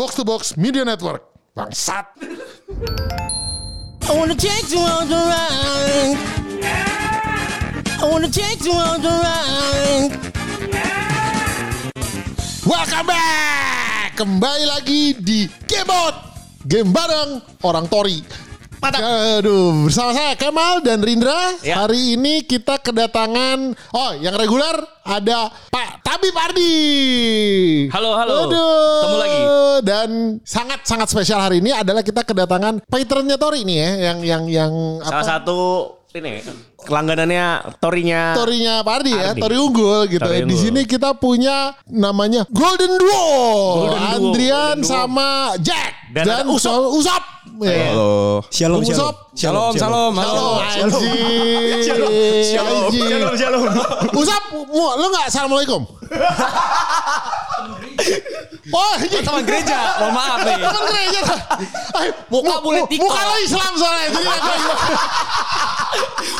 Box to Box Media Network. Bangsat. I wanna take you on the ride. I wanna take you on the ride. Welcome back. Kembali lagi di Gamebot. Game bareng orang Tori. Aduh, bersama saya Kemal dan Rindra. Ya. Hari ini kita kedatangan oh, yang reguler ada Pak Tabib Ardi. Halo, halo. Aduh. Ketemu lagi. Dan sangat sangat spesial hari ini adalah kita kedatangan patronnya Tori nih ya, yang yang yang Salah satu ini kelangganannya torinya Torinya Pak Ardi ya. Tori unggul gitu. Tori Di unggul. sini kita punya namanya Golden Duo, Golden Duo, Andrian Golden Duo. sama Jack Dan ada Usop. so- Usop. Ya. Halo. Bung Shalom, Usop. shalom. Shalom, Shalom, anjing. Anjing. Usap, mu- lu nggak assalamualaikum? oh, anjing. Teman gereja, mohon maaf nih. Teman gereja. Ayo, muka boleh tiko. Muka lo Islam soalnya. Jadi apa?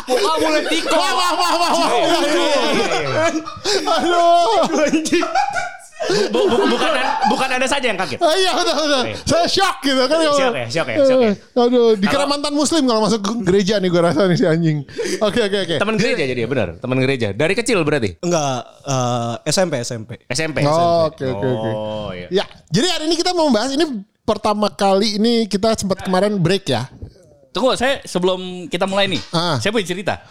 Muka boleh tiko. Wah, wah, wah, wah, wah. Aduh. Bu- bu- bukan bukan anda saja yang kaget. Ah, iya betul betul. Saya shock gitu kan. kalau- Shock ya, shock ya, shock ya. Eh, Aduh, dikira mantan muslim kalau masuk gereja nih gue rasa nih si anjing. Oke oke oke. Teman gereja jadi ya benar, teman gereja. Dari kecil berarti. Enggak, eh, SMP, SMP. SMP. Oh, oke, oke, oke. Oh, iya. Ya, jadi hari ini kita mau bahas ini pertama kali ini kita sempat kemarin break ya. Tunggu, saya sebelum kita mulai nih, Ah. saya punya cerita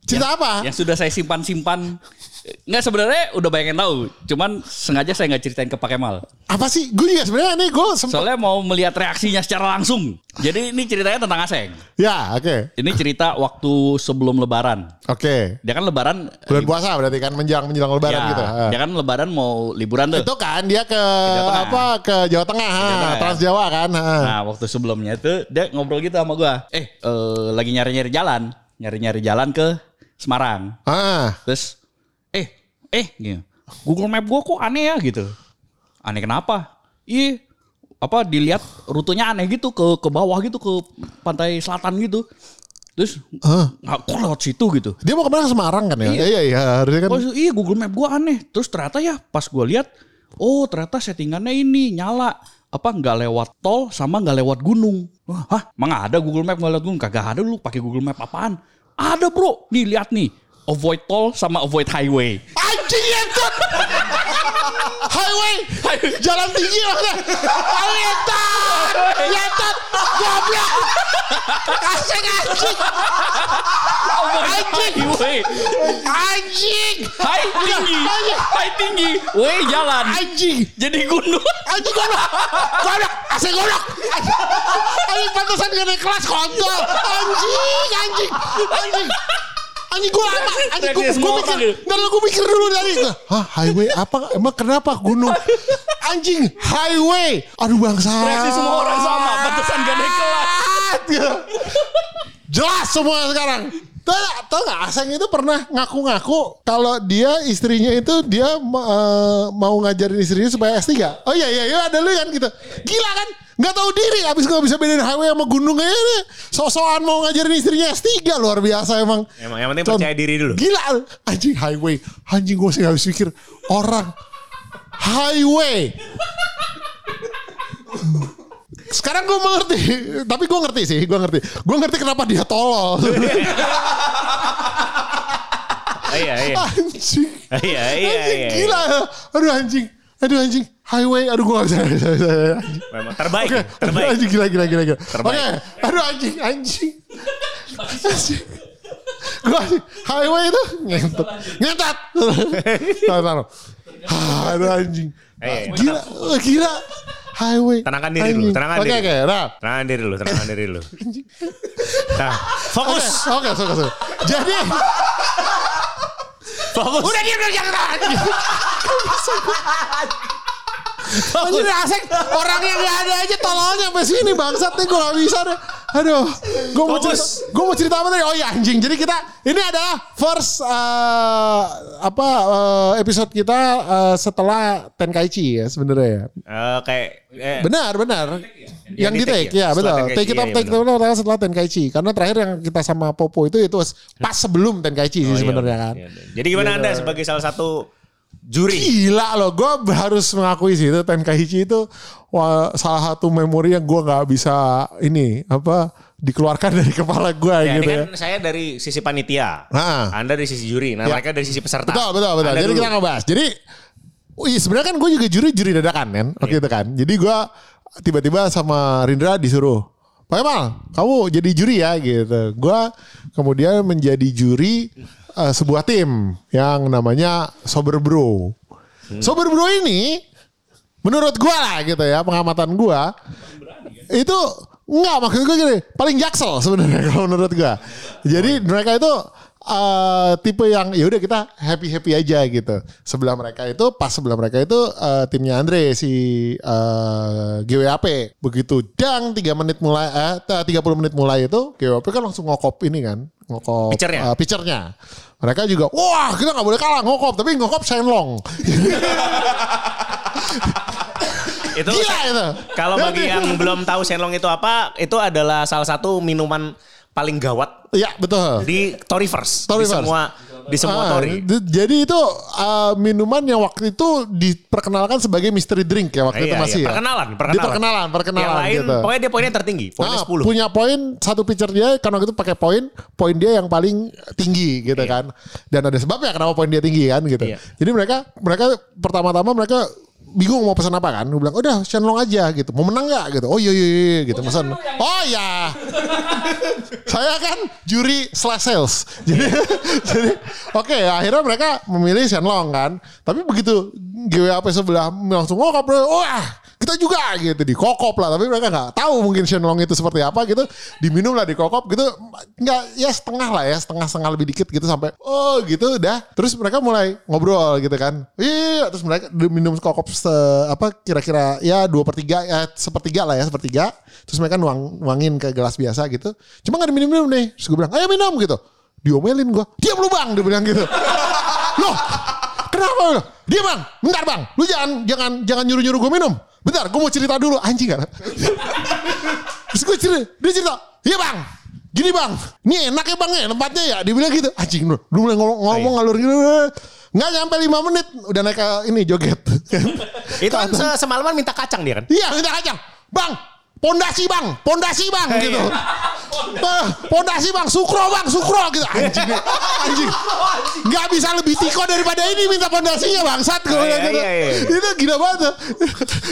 Cerita apa? yang sudah saya simpan-simpan. Nggak sebenarnya udah banyak yang tahu, cuman sengaja saya nggak ceritain ke Pak Kemal. Apa sih? Gue juga sebenarnya nih gue sempat. Soalnya mau melihat reaksinya secara langsung. Jadi ini ceritanya tentang Aseng. Ya, oke. Ini cerita waktu sebelum Lebaran. Oke. Dia kan Lebaran. Bulan puasa berarti kan menjelang menjelang lebaran ya, gitu. Dia kan Lebaran mau liburan tuh. Itu kan dia ke Jawa Tengah. apa ke Jawa Tengah, ha, Tengah, ya. Trans Jawa kan. ha. Nah waktu sebelumnya tuh dia ngobrol gitu sama gua. Eh, eh, lagi nyari-nyari jalan, nyari-nyari jalan ke Semarang. Ah, Terus, eh, gitu. Google Map gua kok aneh ya gitu. Aneh kenapa? Iya, apa dilihat rutenya aneh gitu ke ke bawah gitu ke pantai selatan gitu. Terus Ah. nggak kok lewat situ gitu. dia mau ke mana ke Semarang kan ya? Iya iya, iya harusnya kan. Oh iya Google Map gua aneh. Terus ternyata ya pas gua lihat, oh ternyata settingannya ini nyala. Apa nggak lewat tol sama nggak lewat gunung? Hah? Emang ada Google Map nggak lewat gunung? Kagak ada lu pakai Google Map apaan? Ada bro. Nih lihat nih. Avoid tol sama avoid highway. Anjing yentot. Highway. Jalan tinggi. Ayo yentot. Yentot. Goblok. Asing anjing. Anjing. Highway. Anjing. High tinggi. High tinggi. Way jalan. Anjing. Jadi gunung. Anjing goblok. Goblok. Asing goblok. Anjing pantesan gak naik kelas kontol. Anjing. Anjing. Anjing. Anjing gue lama. Anjing gue semua mikir. Ntar gue mikir dulu dari. Hah highway apa? Emang kenapa gunung? Anjing. Highway. Aduh bangsa. Reaksi semua orang sama. Pantesan gak naik kelas. Jelas semua sekarang. Tahu tahu gak Aseng itu pernah ngaku-ngaku kalau dia istrinya itu dia eh, mau ngajarin istrinya supaya S3. Oh iya iya iya ada lu kan gitu. Gila kan? Nggak tahu diri abis nggak bisa bedain highway sama gunung aja deh. Sok-sokan mau ngajarin istrinya S3 luar biasa emang. Emang yang penting Con- percaya diri dulu. Gila anjing highway. Anjing gue sih habis pikir orang highway. Sekarang gue mengerti, tapi gue ngerti sih, gue ngerti. Gue ngerti kenapa dia tolol. Iya iya. anjing. Iya iya Anjing iya. gila. Aduh anjing. Aduh anjing. Highway. Aduh gue gak bisa. bisa, bisa. Memang terbaik, Oke. terbaik. Anjing gila gila gila. gila. Oke. Terbaik. Aduh anjing. Anjing. Anjing. Gue anjing. Highway itu ngentot. Ngentot. Taruh taruh. Aduh anjing. Eh, iya. Gila. oh, Gila. Highway. Tenangkan diri Anjing. dulu, tenangkan Oke diri. oke. Nah. Tenangkan diri lu, tenangkan diri lu. Nah, Oke, fokus. oke, oke, oke. Jadi, Fokus. udah diam dong jangan lagi. Anjir asik orang yang gak ada aja tolongnya sampai sini bangsat nih gue gak bisa deh. Aduh, gue mau cerita, gue mau cerita apa tadi? Oh iya anjing. Jadi kita ini adalah first eh, apa eh, episode kita eh, setelah Tenkaichi ya sebenarnya ya. Kayak eh, Benar, benar. Yang, di di take, ya? ya, betul. Take it iya, up, iya, take it up setelah Tenkaichi. Karena terakhir yang kita sama Popo itu itu pas sebelum Tenkaichi oh, sih iya, sebenarnya kan. iya. Jadi gimana Anda sebagai salah satu juri. Gila loh, gue harus mengakui sih itu Tenkaichi itu wah, salah satu memori yang gue nggak bisa ini apa dikeluarkan dari kepala gue Ya, gitu ini ya. kan saya dari sisi panitia. Ah. Anda dari sisi juri. Nah, Ya. mereka dari sisi peserta. Betul betul betul. Anda Jadi dulu. kita ngebahas. Jadi Wih, sebenarnya kan gue juga juri juri dadakan kan, waktu itu kan. Jadi gue tiba-tiba sama Rindra disuruh, Pak Kemal, kamu jadi juri ya gitu. Gue kemudian menjadi juri eh, sebuah tim yang namanya Sober Bro. Sober Bro ini, menurut gue lah gitu ya, pengamatan gue itu Enggak maksud gue gini paling jaksel sebenarnya kalau menurut gue. Jadi mereka itu eh, tipe yang ya udah kita happy happy aja gitu. Sebelah mereka itu pas sebelah mereka itu eh, timnya Andre si eh, GWAP begitu dang 3 menit mulai eh 30 menit mulai itu GWAP kan langsung ngokop ini kan ngokop Pitchernya. eh, pitchernya. Mereka juga wah kita nggak boleh kalah ngokop tapi ngokop Shenlong. Itu Gila itu. Kalau bagi yang belum tahu Shenlong itu apa, itu adalah salah satu minuman paling gawat Iya betul. di Toryverse. Di semua di semua Ah, Jadi itu uh, minuman yang waktu itu diperkenalkan sebagai mystery drink ya waktu Iya, itu masih iya. ya. Perkenalan, Di perkenalan. perkenalan, perkenalan Yang lain, gitu. pokoknya dia poinnya tertinggi, poinnya Ah, 10. punya poin satu pitcher dia karena waktu itu pakai poin poin dia yang paling tinggi gitu kan dan ada sebabnya kenapa poin dia tinggi kan gitu Iya. jadi mereka mereka pertama-tama mereka bingung mau pesan apa kan? Gue bilang udah Shenlong aja gitu. Mau menang nggak? gitu. Oh iya iya, iya gitu. Pesan. Oh iya. Saya kan juri slash sales. Jadi jadi oke akhirnya mereka memilih Shenlong kan. Tapi begitu GWAP sebelah langsung oh bro oh ah kita juga gitu dikokop lah. Tapi mereka nggak tahu mungkin Shenlong itu seperti apa gitu. Diminum lah dikokop gitu. Nggak ya setengah lah ya setengah setengah lebih dikit gitu sampai oh gitu udah terus mereka mulai ngobrol gitu kan. Iya terus mereka minum kokop se apa kira-kira ya dua per tiga ya sepertiga lah ya sepertiga. Terus mereka nuang nuangin ke gelas biasa gitu. Cuma nggak diminum minum nih. Terus gue bilang ayo minum gitu. Diomelin gue diam lu bang dia bilang gitu. Loh Kenapa lu? Dia bang, bentar bang. Lu jangan jangan jangan nyuruh nyuruh gue minum. Bentar, gue mau cerita dulu. Anjing kan? Terus gue cerita, dia cerita. Iya bang, gini bang. Ini enak ya bang ya tempatnya ya. Dia bilang gitu. Anjing lu, lu mulai ngomong, ngomong ngalur gitu. Nggak nyampe 5 menit udah naik ke ini joget. Itu kan se- semalaman minta kacang dia kan. Iya minta kacang. Bang, pondasi bang, pondasi bang gitu. Eh, Pondasi bang, sukro bang, sukro gitu. Anjing, anjing. Gak bisa lebih tiko daripada ini minta pondasinya bang. Saat gue bilang Iya, gitu. iya, iya. Itu gila banget.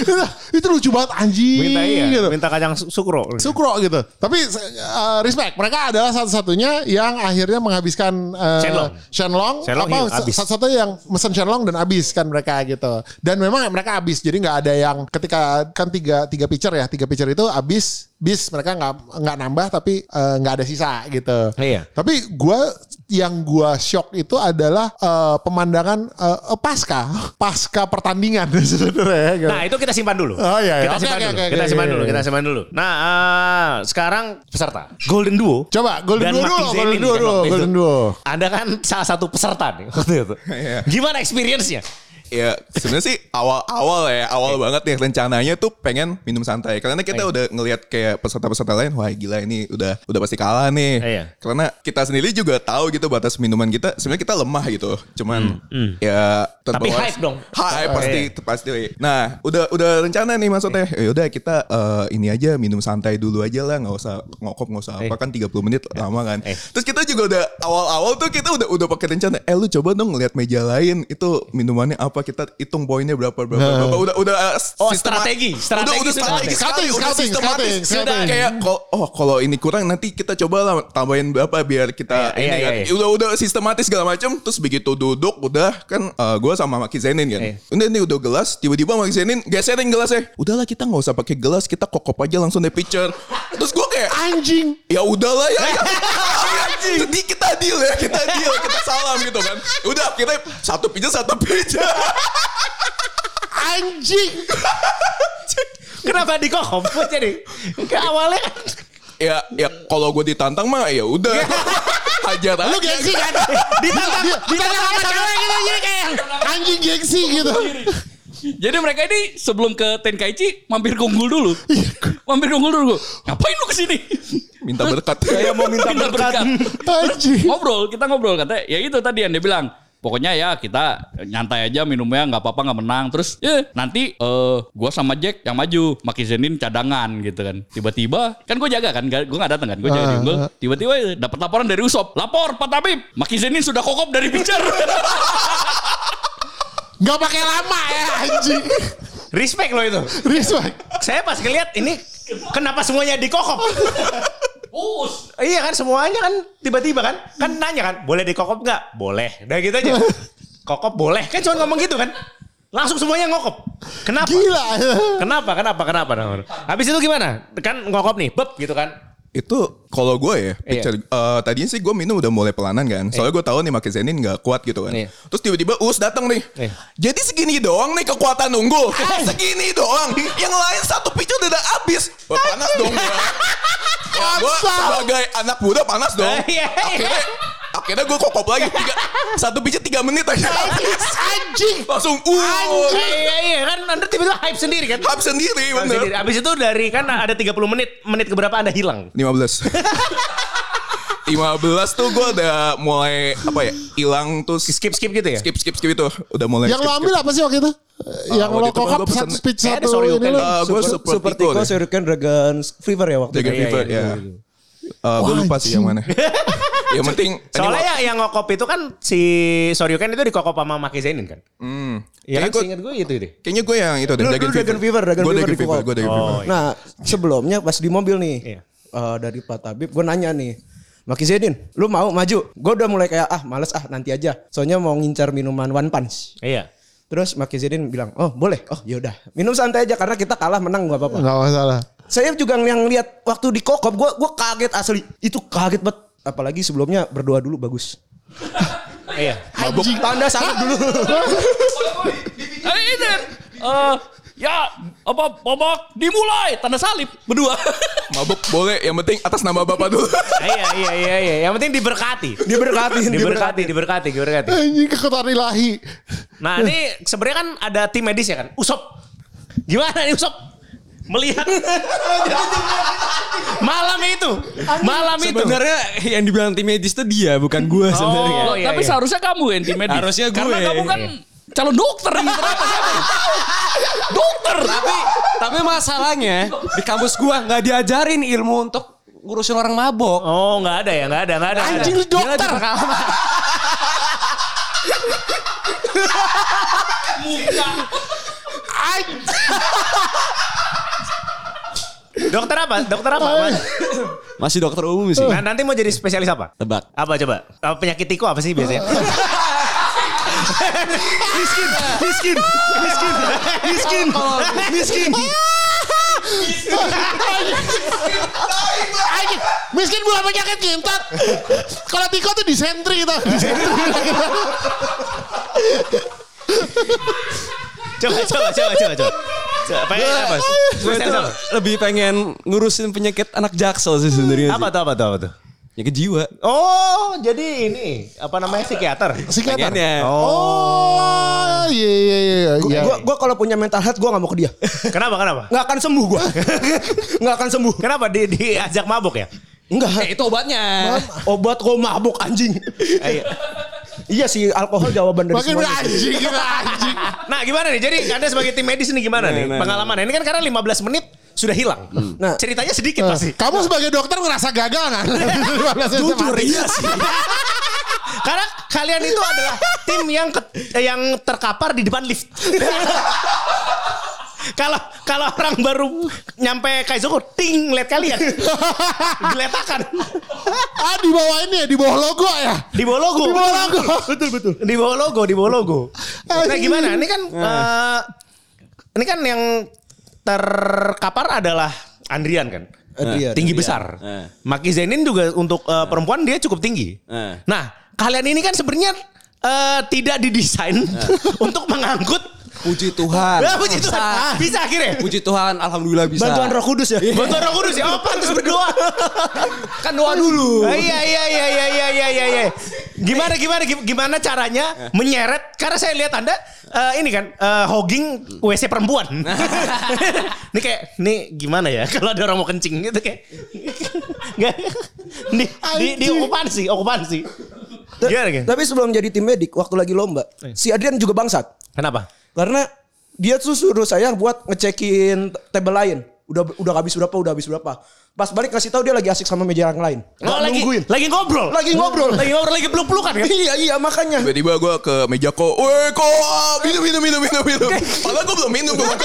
itu, itu lucu banget anjing. Minta iya, gitu. minta kacang su- sukro. Sukro gitu. Tapi eh, respect. Mereka adalah satu-satunya yang akhirnya menghabiskan eh, Shenlong. Shenlong. Shenlong apa, iya. Satu-satunya yang mesen Shenlong dan habis kan mereka gitu. Dan memang mereka habis. Jadi nggak ada yang ketika kan tiga tiga pitcher ya. Tiga pitcher itu habis. Bis mereka nggak nggak nambah tapi eh, nggak ada sisa gitu. Iya. Tapi gua yang gua shock itu adalah eh, pemandangan eh, pasca pasca pertandingan sebenarnya. ya, gitu. Nah itu kita simpan dulu. Oh, iya, iya. Kita simpan dulu. kita simpan oke, dulu. oke. Kita simpan dulu. Nah eh, sekarang peserta Golden Duo. Coba Golden Duo dulu, Golden Duo kan dulu, waktu itu. Golden Duo. Anda kan salah satu peserta nih waktu itu. Gimana experience-nya? Ya sebenarnya sih awal-awal ya awal banget nih rencananya tuh pengen minum santai karena kita udah ngelihat kayak peserta-peserta lain wah gila ini udah udah pasti kalah nih Iya. karena kita sendiri juga tahu gitu batas minuman kita sebenarnya kita lemah gitu cuman ya Tapi hype dong. hype Oh, pasti iya. pasti nah udah udah rencana nih maksudnya ya udah kita eh, ini aja minum santai dulu aja lah nggak usah ngokop nggak usah apa Eh. kan 30 menit lama kan Eh. terus kita juga udah awal-awal tuh kita udah udah pakai rencana eh lu coba dong ngeliat meja lain itu minumannya apa kita hitung poinnya berapa berapa berapa udah udah uh, Oh, sistema- strategi. udah Strategi udah sudah strategi sekali Scouting, udah scouting, sistematis sudah kayak kalau oh kalau ini kurang nanti kita coba lah tambahin berapa biar kita Iya, ini iya, kan iya. udah udah sistematis segala macam terus begitu duduk udah kan gue sama Maki Zenin kan Iya. udah nih udah gelas tiba-tiba Maki Zenin geserin gelasnya udahlah kita nggak usah pakai gelas kita kokop aja langsung dari pitcher terus gue kayak Anjing. ya udahlah ya. ya. Jadi kita deal ya, kita deal, kita salam gitu kan. Udah kita satu pijat satu pijat. Anjing. Kenapa di kokop jadi? Ke awalnya ya ya kalau gue ditantang mah ya udah. Hajar aja. Lu gengsi kan? Ditantang ditantang sama cewek gitu jadi kayak anjing gengsi gitu. Jadi mereka ini sebelum ke Tenkaichi mampir ke Unggul dulu. mampir ke Unggul dulu. Ngapain lu ke sini? Minta berkat. Saya mau minta berkat. Anjing. ngobrol, kita ngobrol katanya. Ya itu tadi yang dia bilang. Pokoknya ya kita nyantai aja minumnya nggak apa-apa nggak menang. Terus eh nanti eh gua sama Jack yang maju, Maki Zenin cadangan gitu kan. Tiba-tiba kan gue jaga kan, gue nggak datang kan, gue jaga di unggul. Tiba-tiba dapat laporan dari Usop, lapor Pak Tabib, Maki Zenin sudah kokop dari pitcher. Gak pakai lama ya anjing. Respect loh itu. Respect. Saya pas ngeliat ini kenapa semuanya dikokop? Us. iya kan semuanya kan tiba-tiba kan kan nanya kan boleh dikokop nggak? Boleh. Udah gitu aja. Kokop boleh kan cuma ngomong gitu kan. Langsung semuanya ngokop. Kenapa? Gila. Kenapa? Kenapa? Kenapa? Habis itu gimana? Kan ngokop nih, beb gitu kan. Itu kalau gue ya, Iya. picture, eh, tadinya sih gue minum udah mulai pelanan kan. Soalnya gue tahu nih makin Zenin gak kuat gitu kan. Iya. Terus tiba-tiba Us datang nih. Iya. Jadi segini doang nih kekuatan unggul. segini doang. Yang lain satu picture udah habis. Wah, panas dong gue. Gue sebagai anak muda panas dong. Iya, iya. akhirnya akhirnya gue kokop lagi. Tiga, satu picture tiga menit aja habis. Anjing. Langsung uh. Iya iya kan Anda tiba-tiba hype sendiri kan. Habis sendiri Hype bener. sendiri. Habis itu dari kan ada 30 menit, menit keberapa Anda hilang? 15 15 tuh gue udah mulai apa ya hilang tuh skip Skip skip gitu ya? skip skip skip itu udah mulai Yang lo skip, ambil apa sih waktu itu? Yang waktu lo itu pesen- satu speech ada satu Soryoken ini lo. Uh, gue Super, super, Super Tico. Shuriken, Dragon Fever ya waktu Dragon itu. Fever ya. Uh, gue lupa sih yang mana. yang penting Soalnya ini yang, yang ngokop itu kan si Soryoken itu dikokop sama Maki Zenin kan? Hmm. Iya kan gue gue itu deh. kayaknya gue yang itu deh, dulu Dragon Fever, Dragon Gue Fever Dragon Fever, gue Dragon Oh, Fever. iya. Nah, sebelumnya pas di mobil nih, Iya. eh, dari Pak Tabib, gue nanya nih, Maki Zedin, lu mau maju? Gue udah mulai kayak, ah males ah nanti aja. Soalnya mau ngincar minuman One Punch. Iya. Terus Maki Zedin bilang, oh boleh, oh yaudah. Minum santai aja karena kita kalah menang gak apa-apa. Gak masalah. Saya juga yang lihat waktu di kokop, gue gua kaget asli. Itu kaget banget. Apalagi sebelumnya berdoa dulu bagus. Iya. Mabuk tanda sangat dulu. Eh ini eh ya apa babak dimulai tanda salib berdua. Mabuk boleh, yang penting atas nama bapak dulu. iya iya iya iya. Yang penting diberkati. Diberkatin, diberkati, diberkati, diberkati. Anjing kekuatan ilahi. Nah ini sebenarnya kan ada tim medis ya kan. Usop. Gimana nih Usop? Melihat malam itu, malam itu. Sebenarnya yang dibilang tim medis tuh dia bukan gua sebenarnya. Oh, iya, Tapi iya. seharusnya kamu yang tim medis. Harusnya gue. Karena kamu kan calon dokter ini ternyata siapa? dokter. Tapi tapi masalahnya di kampus gua nggak diajarin ilmu untuk ngurusin orang mabok. Oh nggak ada ya, nggak ada, nggak ada. nggak ada. Anjing lu dokter. Dokter apa? Dokter apa? Mas? Masih dokter umum sih. Nah, nanti mau jadi spesialis apa? Tebak. Apa coba? Apa penyakit tiko apa sih biasanya? miskin, miskin, miskin, miskin, miskin. Anjing. Miskin bukan penyakit ngentot. Kalau Tiko tuh disentri gitu. Coba, coba, coba, coba, coba. Coba, pengen apa? Gue tuh apa? lebih pengen ngurusin penyakit anak jaksel sih sebenarnya. Apa tuh, apa tuh, apa tuh? Penyakit jiwa. Oh, jadi ini apa namanya psikiater? Psikiater. Pengennya. Oh, iya iya iya. iya. Gue gua kalau punya mental health gue gak mau ke dia. Kenapa, kenapa? Nggak akan sembuh gue. Nggak akan sembuh. Kenapa di diajak mabuk ya? Enggak. Eh, itu obatnya. Obat kok mabuk anjing. Iya. sih alkohol jawaban dari Makin semuanya. anjing gitu anjing. Nah, gimana nih? Jadi Anda sebagai tim medis ini gimana nih nah, pengalaman? Ini kan karena 15 menit sudah hilang. Nah. ceritanya sedikit pasti. Kamu sebagai dokter ngerasa gagal kan? Jujur iya sih. Karena kalian itu adalah tim yang ke- yang terkapar di depan lift. Kalau kalau orang baru nyampe Kaizoku, ting lihat kalian. Geletakan. Ah di bawah ini ya, di bawah logo ya. Di bawah logo. Di bawah logo. betul betul. Di bawah logo, di bawah logo. Nah, gimana? Ini kan eh, ini kan yang terkapar adalah Andrian kan. Adrian, tinggi Adrian. besar. Eh. Maki Zainin juga untuk eh, perempuan dia cukup tinggi. Nah, kalian ini kan sebenarnya eh, tidak didesain untuk mengangkut Puji Tuhan. Ya, puji Tuhan. Bisa. Bisa akhirnya. Puji Tuhan, alhamdulillah bisa. Bantuan Roh Kudus ya. Bantuan Roh Kudus ya. Oh, pantas berdoa. Kan doa dulu. Ah, Iya iya iya iya iya iya iya. iya. Gimana gimana gim- gimana caranya menyeret? Karena saya lihat anda eh, ini kan eh, hogging WC perempuan. ini kayak ini gimana ya kalau ada orang mau kencing gitu kayak nggak di di, di okupansi okupansi. Ta- Gimana, gimana? Tapi sebelum jadi tim medik, waktu lagi lomba, si Adrian juga bangsat. Kenapa? Karena dia tuh suruh saya buat ngecekin table lain. Udah udah habis berapa, udah habis berapa. Pas balik kasih tahu dia lagi asik sama meja yang lain. Oh, lagi, nungguin. lagi ngobrol. Lagi ngobrol. Lagi ngobrol, lagi peluk-pelukan kan? iya iya makanya. Tiba-tiba gue ke meja ko, weh ko, ah, minum minum minum minum minum. Padahal gue belum minum gue.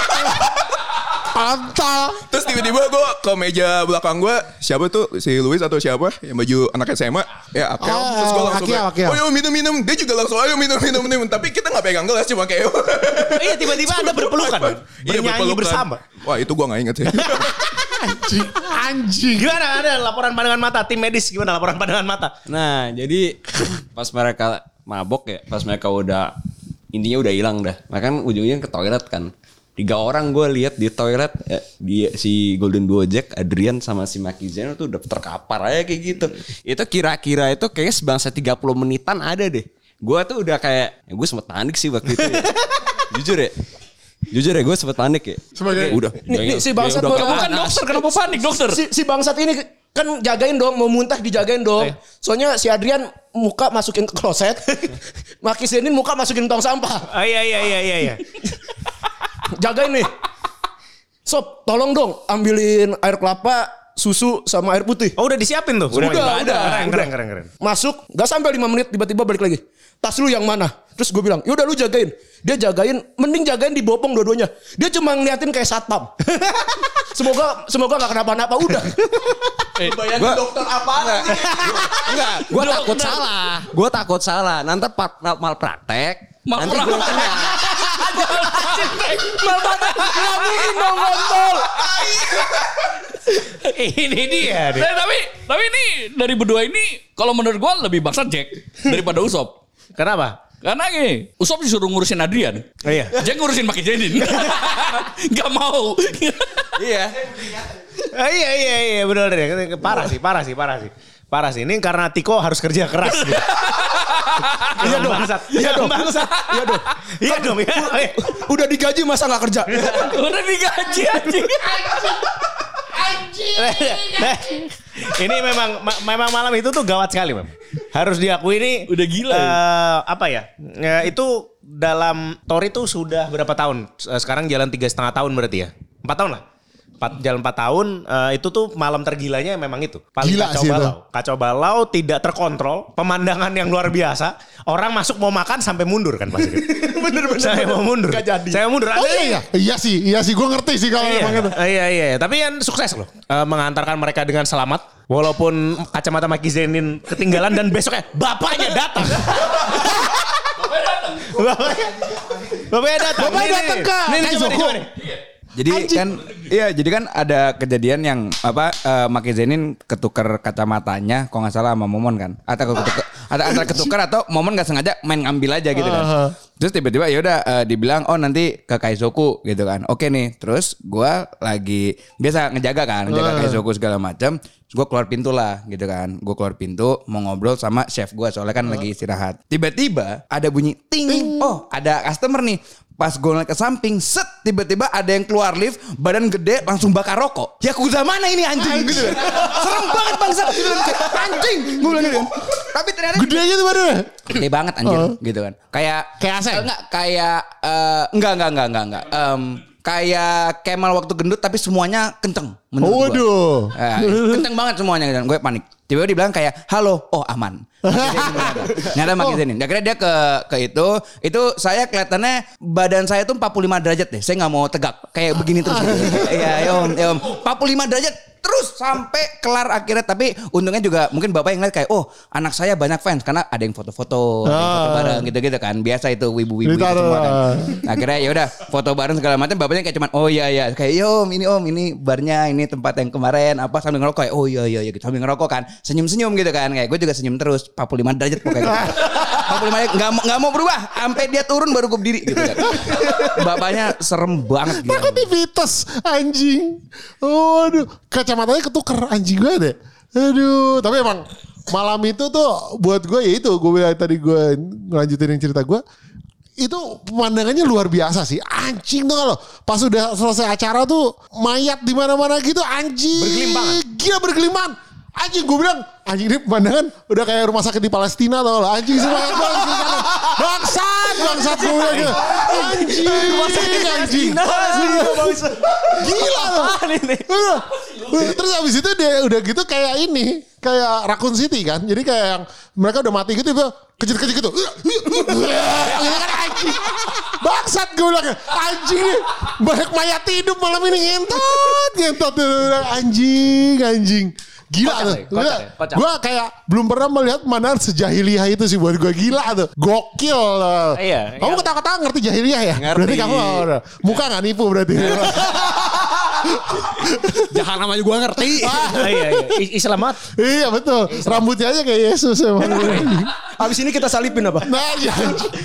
Pantal. Terus tiba-tiba gue ke meja belakang gue, siapa tuh si Luis atau siapa yang baju anak SMA, ya Akel. Oh, Terus gue langsung kayak, Akel. oh yuk minum minum. Dia juga langsung ayo minum minum minum. Tapi kita nggak pegang gelas cuma kayak. Iya, tiba-tiba ada berpelukan. kan? Iya, Bernyanyi berpelukan. bersama. Wah itu gue gak inget sih. Anjing. Anjing. Gimana ada laporan pandangan mata tim medis gimana laporan pandangan mata? Nah, jadi pas mereka mabok ya, pas mereka udah intinya udah hilang dah. Makan ujungnya ke toilet kan. Tiga orang gue lihat di toilet eh, dia si Golden Duo Jack, Adrian sama si Maki Zeno tuh udah terkapar aja kayak gitu. Itu kira-kira itu kayaknya sebangsa 30 menitan ada deh. Gue tuh udah kayak, ya gue sempet panik sih waktu itu ya. Jujur ya. Jujur ya gue sempet panik ya. Sebagai- udah. Nih, nih, si bangsat baru- kayak Bukan dokter, kenapa panik dokter? Si, si bangsat ini kan jagain dong, mau muntah dijagain dong. Soalnya si Adrian muka masukin ke kloset, Maki Zenin muka masukin tong sampah. Ah, iya iya iya iya iya. Jagain nih. Sob, tolong dong ambilin air kelapa, susu sama air putih. Oh udah disiapin tuh. Udah, semuanya? udah, Keren udah. keren keren keren. Masuk, gak sampai 5 menit tiba-tiba balik lagi. Tas lu yang mana? Terus gue bilang, yaudah lu jagain. Dia jagain, mending jagain di bopong dua-duanya. Dia cuma ngeliatin kayak satpam. semoga semoga gak kenapa-napa udah. Bayangin dokter apa? Enggak, gue takut salah. Gue takut salah. Nanti part, mal praktek. Mal nanti gue Gak mungkin dong kontol. Ini dia deh. Eh, tapi tapi ini dari berdua ini kalau menurut gua lebih bangsat Jack daripada Usop. Kenapa? Karena gini, Usop disuruh ngurusin Adrian. Oh, iya. Jack ngurusin Maki Jedin. Gak mau. Iya. Ah, iya iya iya benar deh. Parah sih parah sih parah sih. Parah sih. Ini karena Tiko harus kerja keras. gitu. Iya dong. Bangsat. Iya dong. Bangsat. Iya dong. Iya dong. Iya. Udah digaji masa gak kerja? Udah digaji anjing. Nah, ini memang ma- memang malam itu tuh gawat sekali, Bang. Harus diakui ini Udah gila ya. eh, apa ya? Ya, itu dalam Tori tuh sudah berapa tahun? Eh, Sekarang jalan tiga setengah tahun berarti ya? Empat tahun lah. Empat, jalan empat tahun eh, itu tuh malam tergilanya memang itu. Paling Gila kacau sih itu. balau. Kacau balau tidak terkontrol, pemandangan yang luar biasa. Orang masuk mau makan sampai mundur kan pasti. bener bener. Saya mau mundur. Gak jadi. Saya mundur. Oh iya iya. Iya sih, iya sih. Gue ngerti sih kalau Iya, emang itu. iya, iya, iya. Tapi kan sukses loh. Eh, mengantarkan mereka dengan selamat. Walaupun kacamata Maki Zenin ketinggalan dan besoknya bapaknya datang. bapaknya, bapaknya datang. Bapaknya datang, nih. Kak. Nih, nih, nih. Jadi kan iya jadi kan ada kejadian yang apa eh, Maki Zenin ketuker kacamatanya kalau nggak salah sama Momon kan. Atau ketuker, ada antara ketuker atau Momon nggak sengaja main ngambil aja gitu kan. Terus tiba-tiba ya udah eh, dibilang oh nanti ke Kaizoku gitu kan. Oke nih, terus gua lagi biasa ngejaga kan, ngejaga Kaizoku segala macam. Gua keluar pintu lah gitu kan. Gua keluar pintu mau ngobrol sama chef gua soalnya kan lagi istirahat. Tiba-tiba ada bunyi ting. Oh, ada customer nih. Pas gue ngeliat ke samping, set tiba-tiba ada yang keluar lift, badan gede langsung bakar rokok. Yakuza mana ini anjing gitu. kan. Serem banget bangsa. Gitu Anjing, gue bilang gitu. Tapi ternyata Gede gitu badannya. gede banget anjir gitu kan. Kayak Kayak Aseng? Enggak, kayak eh, enggak enggak enggak enggak enggak. Em, kayak Kemal waktu gendut tapi semuanya kenceng. Waduh. Eh, kenceng banget semuanya gitu. Gue panik. Tiba-tiba dibilang kayak, halo, oh aman. Nyata Maki Zenin. Akhirnya dia ke ke itu, itu saya kelihatannya badan saya tuh 45 derajat deh. Saya nggak mau tegak, kayak begini terus. gitu. Iya, ya om, ya om. 45 derajat terus sampai kelar akhirnya. Tapi untungnya juga mungkin bapak yang lihat kayak, oh anak saya banyak fans karena ada yang foto-foto, ada yang foto Ah. bareng gitu-gitu kan. Biasa itu wibu-wibu itu semua kan. Akhirnya ya udah foto bareng segala macam. Bapaknya kayak cuman, oh iya iya, kayak yo om ini om ini barnya ini tempat yang kemarin apa sambil ngerokok kayak, oh iya iya iya gitu sambil ngerokok kan, senyum-senyum gitu kan. Kayak gue juga senyum terus, 45 derajat pokoknya. Gitu. 45 derajat nggak mau nggak mau berubah, sampai dia turun baru gue berdiri gitu kan. Bapaknya serem banget gitu. Aktivitas anjing. Waduh, kacamatanya ketuker anjing gue deh. Aduh, tapi emang malam itu tuh buat gue ya itu gue bilang tadi gue ngelanjutin yang cerita gue itu pemandangannya luar biasa sih anjing tuh kalau pas udah selesai acara tuh mayat di mana-mana gitu anjing Bergelimpangan. gila bergelimangan anjing gue bilang Anjing ini pemandangan udah kayak rumah sakit di Palestina tau lah. Anjing semangat banget. Bangsat, bangsat gue gitu. Anjing, anjing. Gila loh. Terus abis itu dia udah gitu kayak ini. Kayak Raccoon City kan. Jadi kayak yang mereka udah mati gitu. Kejut-kejut gitu. Gitu kan anjing. Bangsat gue bilang. Anjing nih. Banyak mayat hidup malam ini ngentot. Ngentot. Anjing, anjing. Gila Kocak tuh. ya, kocak ya, kocak. Gue kayak belum pernah melihat mana sejahiliyah itu sih buat gue gila tuh. Gokil. Iya, Kamu iya. ketawa-ketawa ngerti jahiliyah ya? Ngerti. Berarti kamu muka gak nipu berarti. Jahanam aja gue ngerti. Ah, iya, iya. I- Islam banget. iya betul. Rambutnya aja kayak Yesus emang. Abis ini kita salipin apa? nah, ya,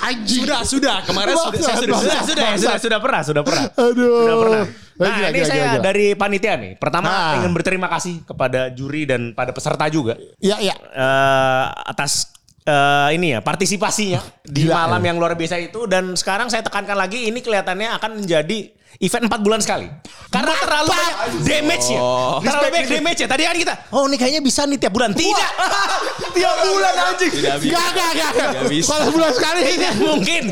anjing. Sudah, sudah. Kemarin sudah, saya sudah, Sudah, sudah, ya, sudah, sudah pernah, sudah pernah. Aduh. Sudah pernah. Nah, Gila, ini gila, saya gila, gila. dari panitia nih. Pertama Nah. ingin berterima kasih kepada juri dan pada peserta juga Iya, iya. eh, atas eh, ini ya partisipasinya di Gila, malam ya. yang luar biasa itu dan sekarang saya tekankan lagi ini kelihatannya akan menjadi event 4 bulan sekali. Karena terlalu banyak damage ya. Terlalu banyak damage ya. Tadi kan kita, oh ini kayaknya bisa nih tiap bulan. Tidak. tiap bulan anjing. Tidak bisa. Gak, gak, gak. Tidak bisa. Kalau bulan sekali ini. Mungkin.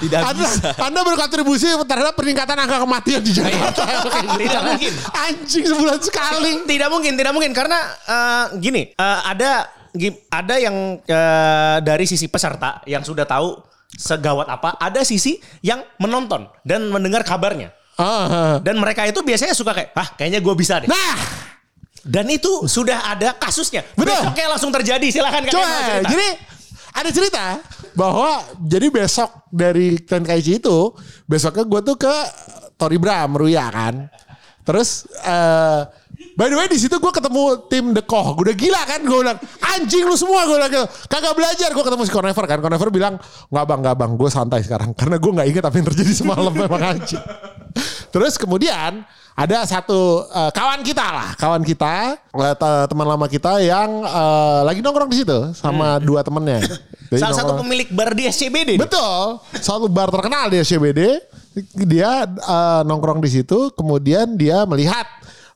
Tidak anda, bisa. Anda berkontribusi terhadap peningkatan angka kematian di Jakarta. Tidak mungkin. Anjing sebulan sekali. Tidak mungkin, tidak mungkin karena eh, gini, eh, ada ada yang eh, dari sisi peserta yang sudah tahu segawat apa, ada sisi yang menonton dan mendengar kabarnya. Ah, Dan mereka itu biasanya suka kayak, ah kayaknya gue bisa deh. Nah, Dan itu sudah ada kasusnya. Betul. Besoknya langsung terjadi. Mau Coba, jadi ada cerita bahwa jadi besok dari Tenkaichi itu besoknya gue tuh ke Tori Bram Ruya kan. Terus eh by the way di situ gue ketemu tim The Koh. Gue udah gila kan gue bilang anjing lu semua gue bilang gitu. Kagak belajar gue ketemu si Conever kan. Conever bilang nggak bang nggak bang gue santai sekarang karena gue nggak inget apa yang terjadi semalam memang anjing. Terus kemudian ada satu eh, kawan kita lah, kawan kita, eh, te- teman lama kita yang eh, lagi nongkrong di situ sama dua temennya. Jadi Salah satu nongkrong- pemilik bar di SCBD. Betul, satu bar terkenal di SCBD. Dia eh, nongkrong di situ, kemudian dia melihat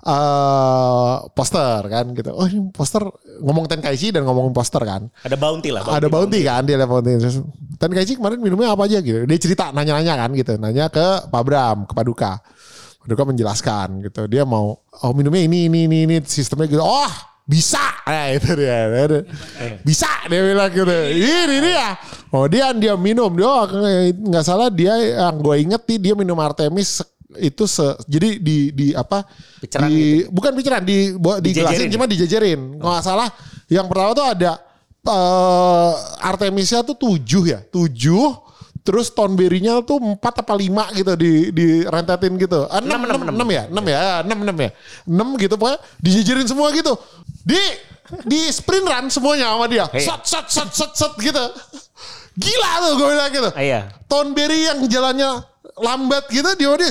eh poster kan gitu. Oh ini poster ngomong Tenkaichi dan ngomongin poster kan. Ada bounty lah. Ada bounty kan dia ada bounty. Tenkaichi kemarin minumnya apa aja gitu. Dia cerita nanya-nanya kan gitu. Nanya ke Pak Bram, ke Paduka. Paduka menjelaskan gitu. Dia mau oh minumnya ini ini ini ini sistemnya gitu. Oh bisa nah itu dia bisa dia bilang gitu ini dia oh dia dia minum dia nggak salah dia yang gue inget nih dia minum Artemis itu se, jadi di di apa? Piceran di bukan piceran di di, gelasin ya? cuma dijajarin kalau nggak salah yang pertama tuh ada eh Artemisnya tuh tujuh ya? Tujuh terus Tonberry-nya tuh empat apa lima gitu di di rentetin gitu. Ah, enam enam enam ya? Enam ya? Enam enam ya? Enam gitu pokoknya dijajarin semua gitu. Di di sprint run semuanya sama dia. Iya. set set set set set gitu. Gila tuh gue bilang gitu. Iya. Tonberry yang jalannya lambat gitu dia dia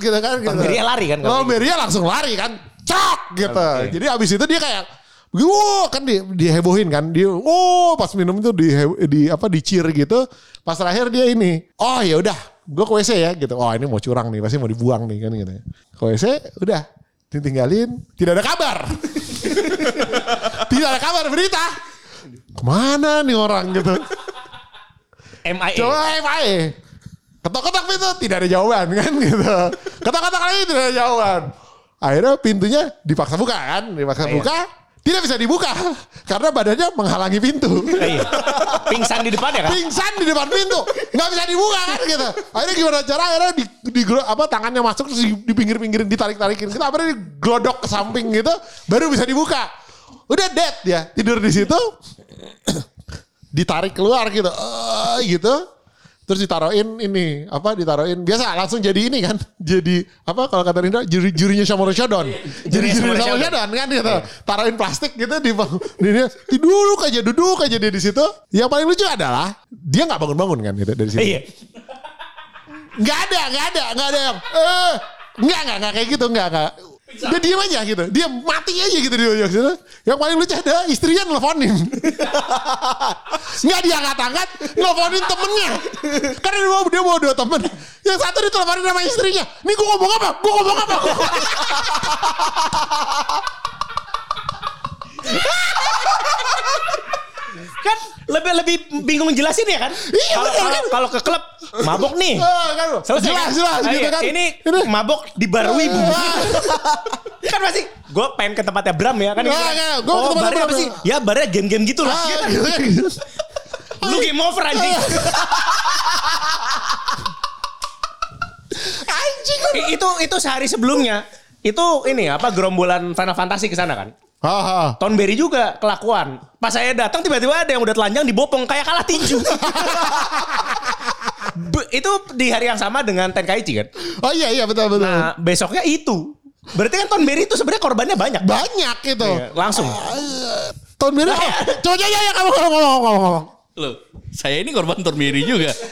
gitu kan gitu. Lari kan kalau Tonberry langsung lari kan cok gitu. Jadi abis itu dia kayak Wow, kan di, dihebohin kan dia oh pas minum itu di, di apa di cheer gitu. Pas terakhir dia ini oh ya udah gue ke WC ya gitu. Oh ini mau curang nih pasti mau dibuang nih kan gitu ke WC udah ditinggalin tidak ada kabar. Tidak ada kabar berita. Ke mana nih orang gitu. MIA. Coba FAE. Ketok-ketok pintu tidak ada jawaban kan gitu. Ketok-ketok lagi tidak ada jawaban. Akhirnya pintunya dipaksa buka kan, dipaksa Iya. buka. Tidak bisa dibuka karena badannya menghalangi pintu. Iya. Pingsan di depan ya kan? Pingsan di depan pintu, nggak bisa dibuka kan gitu. Akhirnya gimana cara? Akhirnya di, di apa tangannya masuk terus di, pinggir-pinggirin ditarik-tarikin. Kita akhirnya diglodok ke samping gitu, baru bisa dibuka. Udah dead ya, tidur di situ. ditarik keluar gitu eh gitu terus ditaruhin ini apa ditaruhin biasa langsung jadi ini kan jadi apa kalau kata Rindra juri jurinya Samurai Shodown jadi jurinya Samurai Samurai Shodown kan gitu. Taruhin plastik gitu di di dia duduk aja duduk aja dia di situ. Yang paling lucu adalah dia nggak bangun-bangun kan gitu dari situ. Iya. nggak ada nggak ada nggak ada yang eh nggak nggak nggak kayak gitu nggak nggak dia diem aja gitu. Dia mati aja gitu dia aja gitu yang paling lucu ada istrinya nelfonin. Nggak dia angkat angkat nelfonin temennya. Karena dia mau dia mau dua temen. Yang satu diteleponin sama istrinya. Nih gue ngomong apa? Gue ngomong apa lebih lebih bingung jelasin ya kan? Iya, Kalau kan? kalau ke klub mabok nih. Ah, kan? Selesai jelas, kan? jelas gitu iya. kan. Ini, Ini. mabok di bar wibu. Kan pasti gue pengen ke tempatnya Bram ya kan. Ah, gitu kan. gua ke oh, tempatnya barnya Bram, apa sih? Ya barnya game-game gitu lah. Ah, Gitu. gitu kan, gitu. Lu game over anjing. Anjing. Itu itu sehari sebelumnya. Itu ini apa gerombolan Final Fantasy ke sana kan? Haha. Ton Berry juga kelakuan. Pas saya datang tiba-tiba ada yang udah telanjang dibopong kayak kalah tinju. Be- itu di hari yang sama dengan Tenkaichi kan. Oh iya iya betul betul. Nah, besoknya itu. Berarti kan Ton Berry itu sebenarnya korbannya banyak. Banyak itu. Iya, langsung. Tahun biru. Oh, coba coba ya kamu ngomong ngomong ngomong ngomong. Loh, saya ini korban Tormiri juga.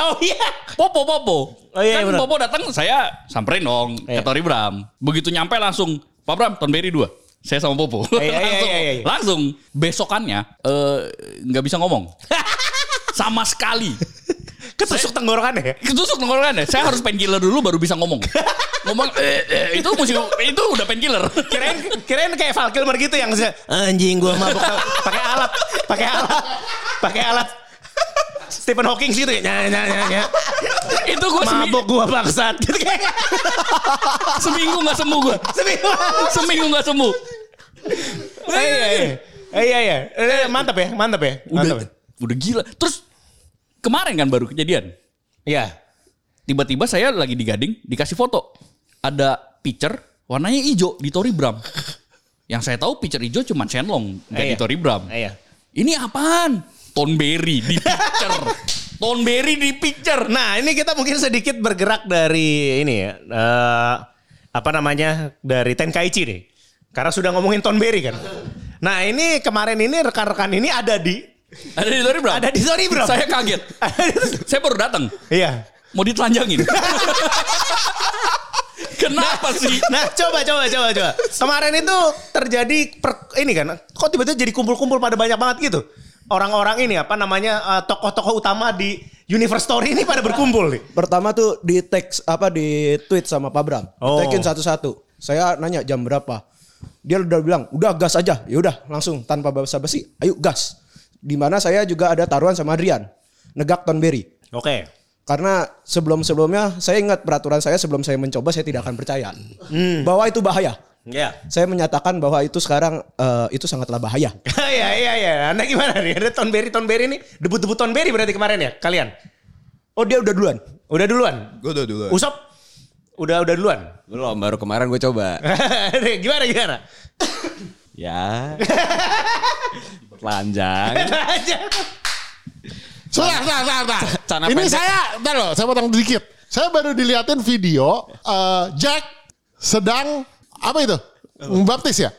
Oh iya. Popo Popo. Oh iya, kan benar. Popo datang saya samperin dong Iya. ke Tori Bram. Begitu nyampe langsung, Pak Bram, Tormiri dua. Saya sama Popo. Iya, iya, langsung, iya, iya, iya. langsung besokannya eh, nggak bisa ngomong. sama sekali. Ketusuk tenggorokannya ya. Ketusuk tenggorokannya. Saya harus painkiller dulu baru bisa ngomong. ngomong eh, eh, itu mesti itu udah painkiller. Kirain kirain kayak Val Kilmer gitu yang anjing gua mabuk pakai alat, pakai alat, pakai alat. Stephen Hawking gitu ya. Nya, nya, nya, nya. itu gue Mabuk gua bangsat. Gitu kayak. seminggu nggak sembuh gue. Seminggu. seminggu nggak sembuh. Eh, Iya iya. Eh, Iya iya. Eh, Mantap ya, mantap ya. Mantap. Udah, ya. udah gila. Terus kemarin kan baru kejadian. Iya. Tiba-tiba saya lagi di Gading dikasih foto. Ada pitcher warnanya hijau di Tori Bram. Yang saya tahu pitcher hijau cuma Shenlong, nggak Iya. di Tori Bram. Iya. Ini apaan? Tonberry di pitcher. Tonberry di pitcher. Nah, ini kita mungkin sedikit bergerak dari ini ya. eh, apa namanya? Dari Tenkaichi nih. Karena sudah ngomongin Tonberry kan. Nah, ini kemarin ini rekan-rekan ini ada di Ada di Tori Bram. Ada di Tori Bram. Saya kaget. saya baru datang. Iya. Mau ditelanjangin. Kenapa sih? Nah, coba coba coba coba. Kemarin itu terjadi per- ini kan. Kok tiba-tiba jadi kumpul-kumpul pada banyak banget gitu. Orang-orang ini apa namanya eh, tokoh-tokoh utama di Universe Story ini pada berkumpul nih. Pertama tuh di teks apa di tweet sama Pak Bram. Oh. Ditekin satu-satu. Saya nanya jam berapa. Dia udah bilang, "Udah gas aja." Ya udah, langsung tanpa basa-basi, "Ayo gas." Di mana saya juga ada taruhan sama Adrian. Negak Tonberry. Oke. Karena sebelum-sebelumnya saya ingat peraturan saya sebelum saya mencoba saya tidak akan percaya. Bahwa itu bahaya. Ya. Saya menyatakan bahwa itu sekarang eh, itu sangatlah bahaya. Iya iya iya. Anda gimana nih? Ada Tonberry Tonberry nih. Debut-debut Tonberry berarti kemarin ya kalian? Oh dia udah duluan. Udah duluan. Gue udah dulu. Usop udah udah duluan. Belum, baru kemarin gue coba. Gimana gimana? ya. Telanjang. Sebentar, sebentar, sebentar, sebentar. Cana Ini pendek. saya, bentar loh, saya potong dikit. Saya baru diliatin video eh, Jack sedang apa itu? Ngebaptis ya?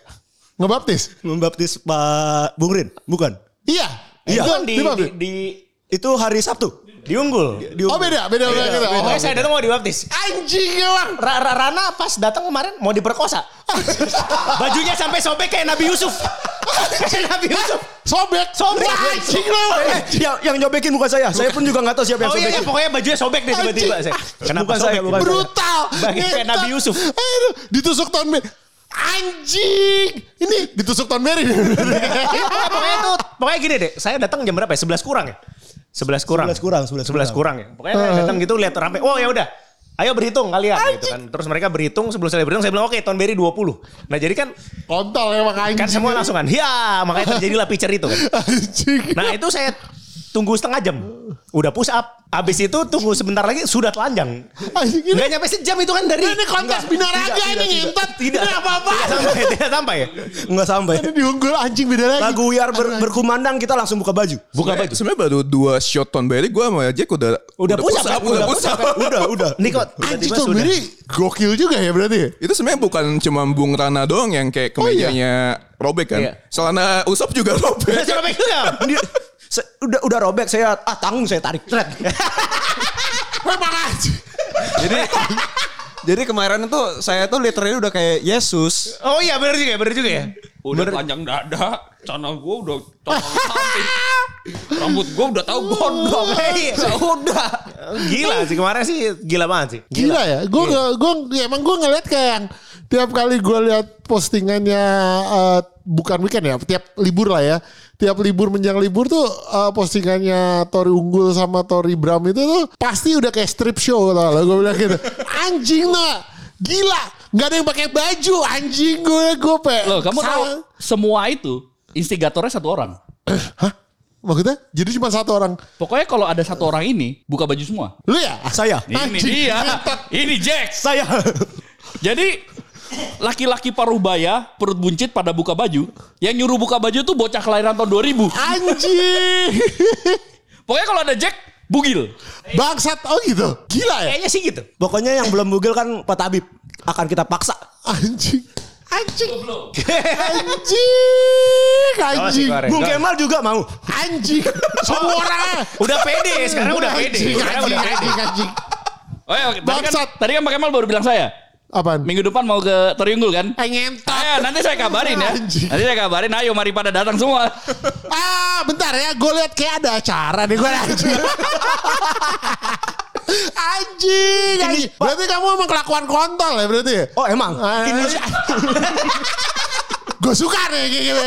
Ngebaptis? Membaptis Pak Bung Rin, bukan? Iya. Itu Itu kan di, dibaptis. di, di Itu hari Sabtu. Diunggul. Oh beda, beda, beda, beda. Oh, Pokoknya saya datang mau dibaptis. Anjing emang. Ra- Ra- Rana pas datang kemarin mau diperkosa. Bajunya sampai sobek kayak Nabi Yusuf. kayak Nabi Yusuf. Sobek. Sobek. Wah, anjing lo. yang, yang nyobekin bukan saya. Saya pun juga nggak tahu siapa yang Oh iya, iya, pokoknya bajunya sobek deh tiba-tiba. Saya. Kenapa Bukan saya, sobek? bukan saya. Brutal. Bagi kayak Nabi Yusuf. Aduh, ditusuk tahun. Anjing. Ini ditusuk tahun Mary. Pokoknya, pokoknya tuh, pokoknya gini deh. Saya datang jam berapa ya? 11 kurang ya? 11 kurang. 11 kurang, 11 11 kurang ya. Pokoknya saya datang gitu lihat ramai. Oh ya udah. Ayo berhitung kalian gitu kan. Terus mereka berhitung sebelum saya berhitung saya bilang oke tahun Berry 20. Nah jadi kan Kontol emang anjing. kan semua langsung kan. Ya makanya terjadilah pitcher itu kan. Anjing. Nah itu saya tunggu setengah jam. Udah push up. Habis itu tunggu sebentar lagi sudah telanjang. Ini. Enggak nyampe sejam itu kan dari. Ini kontes binaraga ini ngintet. Tidak apa-apa. Tidak sampai, tidak sampai ya. Nggak sampai. Ini diunggul anjing beda lagi. Lagu We Are ber- berkumandang kita langsung buka baju. Buka baju. Sebenarnya baru dua shot Ton Berry gue sama Jack udah Udah push up, up, udah Udah push up. udah, udah. Nih kok Anjing sudah. Mary gokil juga ya berarti. Itu sebenarnya bukan cuma Bung Rana doang yang kayak kemejanya robek kan. Iya. Celana Usop juga robek. Robek juga. Se- udah udah robek saya ah tanggung saya tarik Tret. Jadi jadi kemarin tuh saya tuh literally udah kayak Yesus. Oh iya benar juga, benar juga ya. Udah panjang dada, celana gue udah colong samping. Rambut gue udah tahu gondrong. Iya. udah. Gila sih kemarin sih gila banget sih. Gila ya. Gue gue ya emang gue ngeliat kayak yang tiap kali gue lihat postingannya eh, bukan weekend ya, tiap libur lah ya. Tiap libur menjelang libur tuh eh, postingannya Tori Unggul sama Tori Bram itu tuh pasti udah kayak strip show lah gue bilang gitu. Anjing tuh. Gila, nggak ada yang pakai baju anjing gue gue pe. Loh, kamu tahu semua itu instigatornya satu orang. Hah? Maksudnya? Jadi cuma satu orang. Pokoknya kalau ada satu orang ini buka baju semua. Lu ya? Saya. Ini Anjing. dia. Ini Jack. Saya. Jadi laki-laki paruh baya, perut buncit pada buka baju. Yang nyuruh buka baju tuh bocah kelahiran tahun 2000. Anjing. Pokoknya kalau ada Jack, bugil. Bangsat. Oh gitu. Gila ya? Kayaknya sih gitu. Pokoknya yang belum bugil kan Pak Tabib. Akan kita paksa. Anjing. Anjing. Anjing. Anjing. Bung Kemal juga mau. Anjing. Semua orang. Udah pede, sekarang udah pede. Anjing, Sekarang anjing, udah pede. anjing, anjing. Oh ya, tadi kan, Bangsat. tadi kan Pak Kemal baru bilang saya. Apaan? Minggu depan mau ke Teriunggul kan? Ngentot. Ayo nanti saya kabarin ya. Anjing. Nanti saya kabarin. Ayo mari pada datang semua. Ah, bentar ya. Gue lihat kayak ada acara nih. Gue anjing. anjing. anjing. Berarti kamu emang kelakuan kontol ya berarti ya? Oh emang. Ah. Gue suka nih kayak gitu.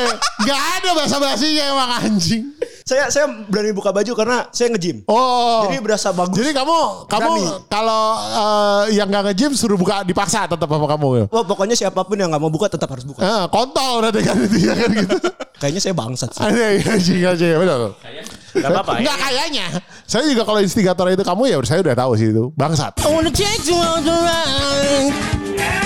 Gak ada bahasa-bahasinya emang anjing. Saya saya berani buka baju karena saya nge-gym. Oh. Jadi berasa bagus. Jadi kamu kamu kalau eh, yang gak nge-gym suruh buka dipaksa tetap sama kamu ya? Wah pokoknya siapa pun yang nggak mau buka tetap harus buka. Ah, kontol berarti kan itu ya kan gitu. Kayaknya saya bangsat sih. Anjing, anjing, anjing, betul. Gak apa-apa. Enggak kayaknya. Saya juga kalau instigator itu kamu ya saya udah tahu sih itu. Bangsat. I wanna take you on the ride.